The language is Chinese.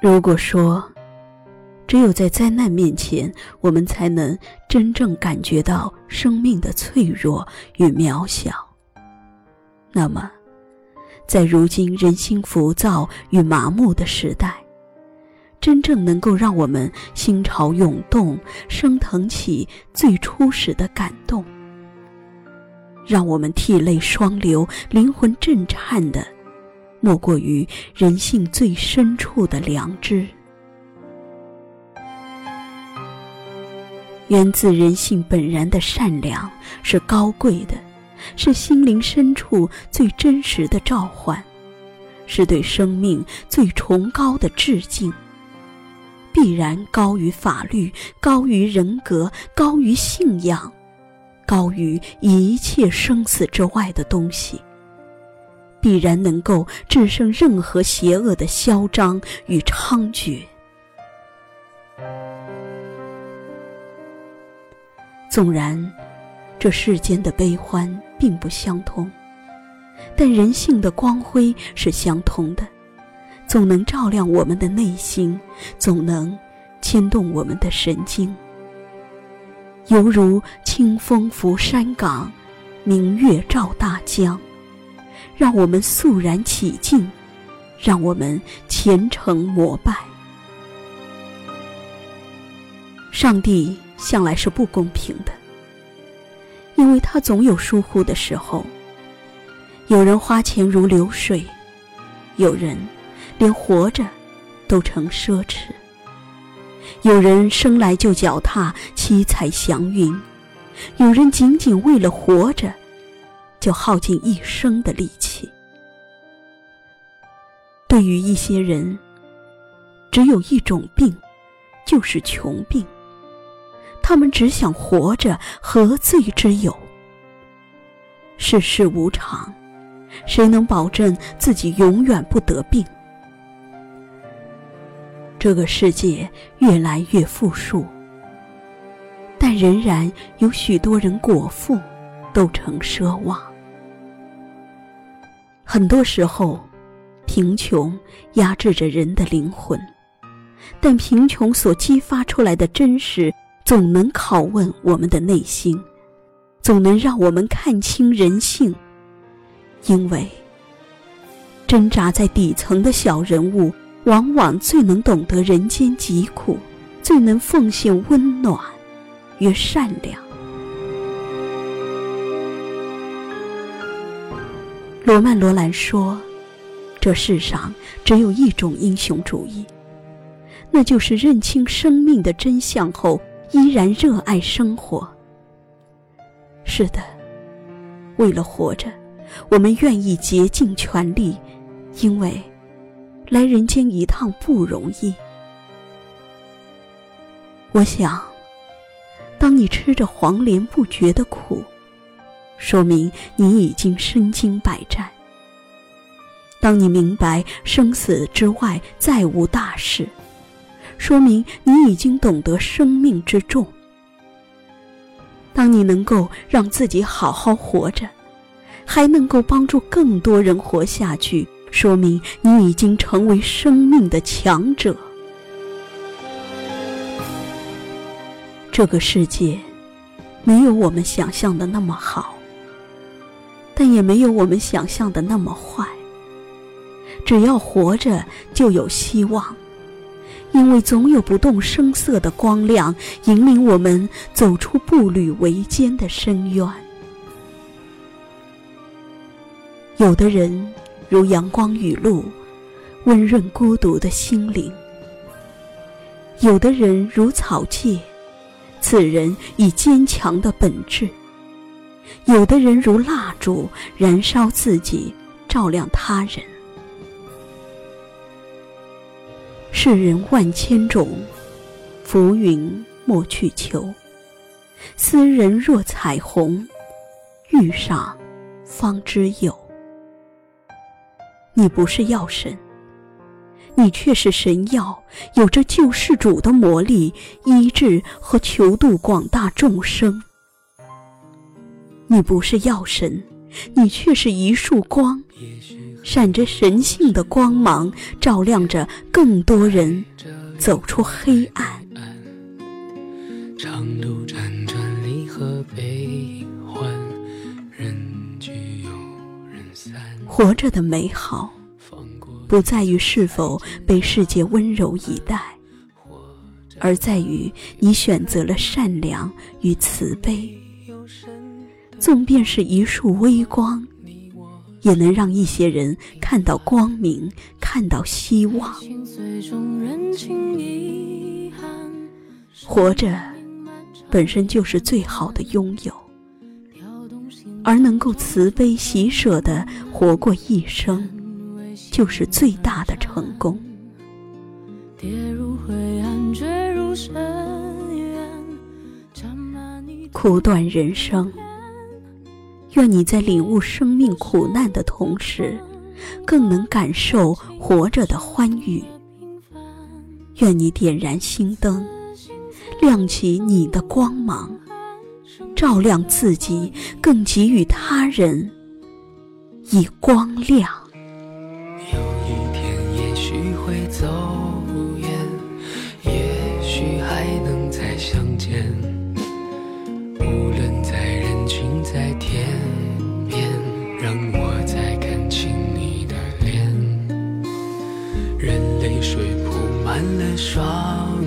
如果说，只有在灾难面前，我们才能真正感觉到生命的脆弱与渺小，那么，在如今人心浮躁与麻木的时代，真正能够让我们心潮涌动、升腾起最初始的感动，让我们涕泪双流、灵魂震颤的，莫过于人性最深处的良知。源自人性本然的善良是高贵的，是心灵深处最真实的召唤，是对生命最崇高的致敬。必然高于法律，高于人格，高于信仰，高于一切生死之外的东西。必然能够制胜任何邪恶的嚣张与猖獗。纵然这世间的悲欢并不相通，但人性的光辉是相通的。总能照亮我们的内心，总能牵动我们的神经，犹如清风拂山岗，明月照大江，让我们肃然起敬，让我们虔诚膜拜。上帝向来是不公平的，因为他总有疏忽的时候。有人花钱如流水，有人。连活着都成奢侈。有人生来就脚踏七彩祥云，有人仅仅为了活着，就耗尽一生的力气。对于一些人，只有一种病，就是穷病。他们只想活着，何罪之有？世事无常，谁能保证自己永远不得病？这个世界越来越富庶，但仍然有许多人果腹都成奢望。很多时候，贫穷压制着人的灵魂，但贫穷所激发出来的真实，总能拷问我们的内心，总能让我们看清人性。因为挣扎在底层的小人物。往往最能懂得人间疾苦，最能奉献温暖与善良。罗曼·罗兰说：“这世上只有一种英雄主义，那就是认清生命的真相后，依然热爱生活。”是的，为了活着，我们愿意竭尽全力，因为。来人间一趟不容易。我想，当你吃着黄连不觉得苦，说明你已经身经百战；当你明白生死之外再无大事，说明你已经懂得生命之重；当你能够让自己好好活着，还能够帮助更多人活下去。说明你已经成为生命的强者。这个世界没有我们想象的那么好，但也没有我们想象的那么坏。只要活着，就有希望，因为总有不动声色的光亮引领我们走出步履维艰的深渊。有的人。如阳光雨露，温润孤独的心灵。有的人如草芥，此人以坚强的本质；有的人如蜡烛，燃烧自己，照亮他人。世人万千种，浮云莫去求。斯人若彩虹，遇上方知有。你不是药神，你却是神药，有着救世主的魔力，医治和求度广大众生。你不是药神，你却是一束光，闪着神性的光芒，照亮着更多人走出黑暗。长路辗转，离合悲欢，人聚又人散。活着的美好，不在于是否被世界温柔以待，而在于你选择了善良与慈悲。纵便是一束微光。也能让一些人看到光明，看到希望。活着本身就是最好的拥有，而能够慈悲喜舍的活过一生，就是最大的成功。苦短人生。愿你在领悟生命苦难的同时，更能感受活着的欢愉。愿你点燃心灯，亮起你的光芒，照亮自己，更给予他人以光亮。有一天，也许会走远，也许还能再相见。无论在天边，让我再看清你的脸，任泪水铺满了双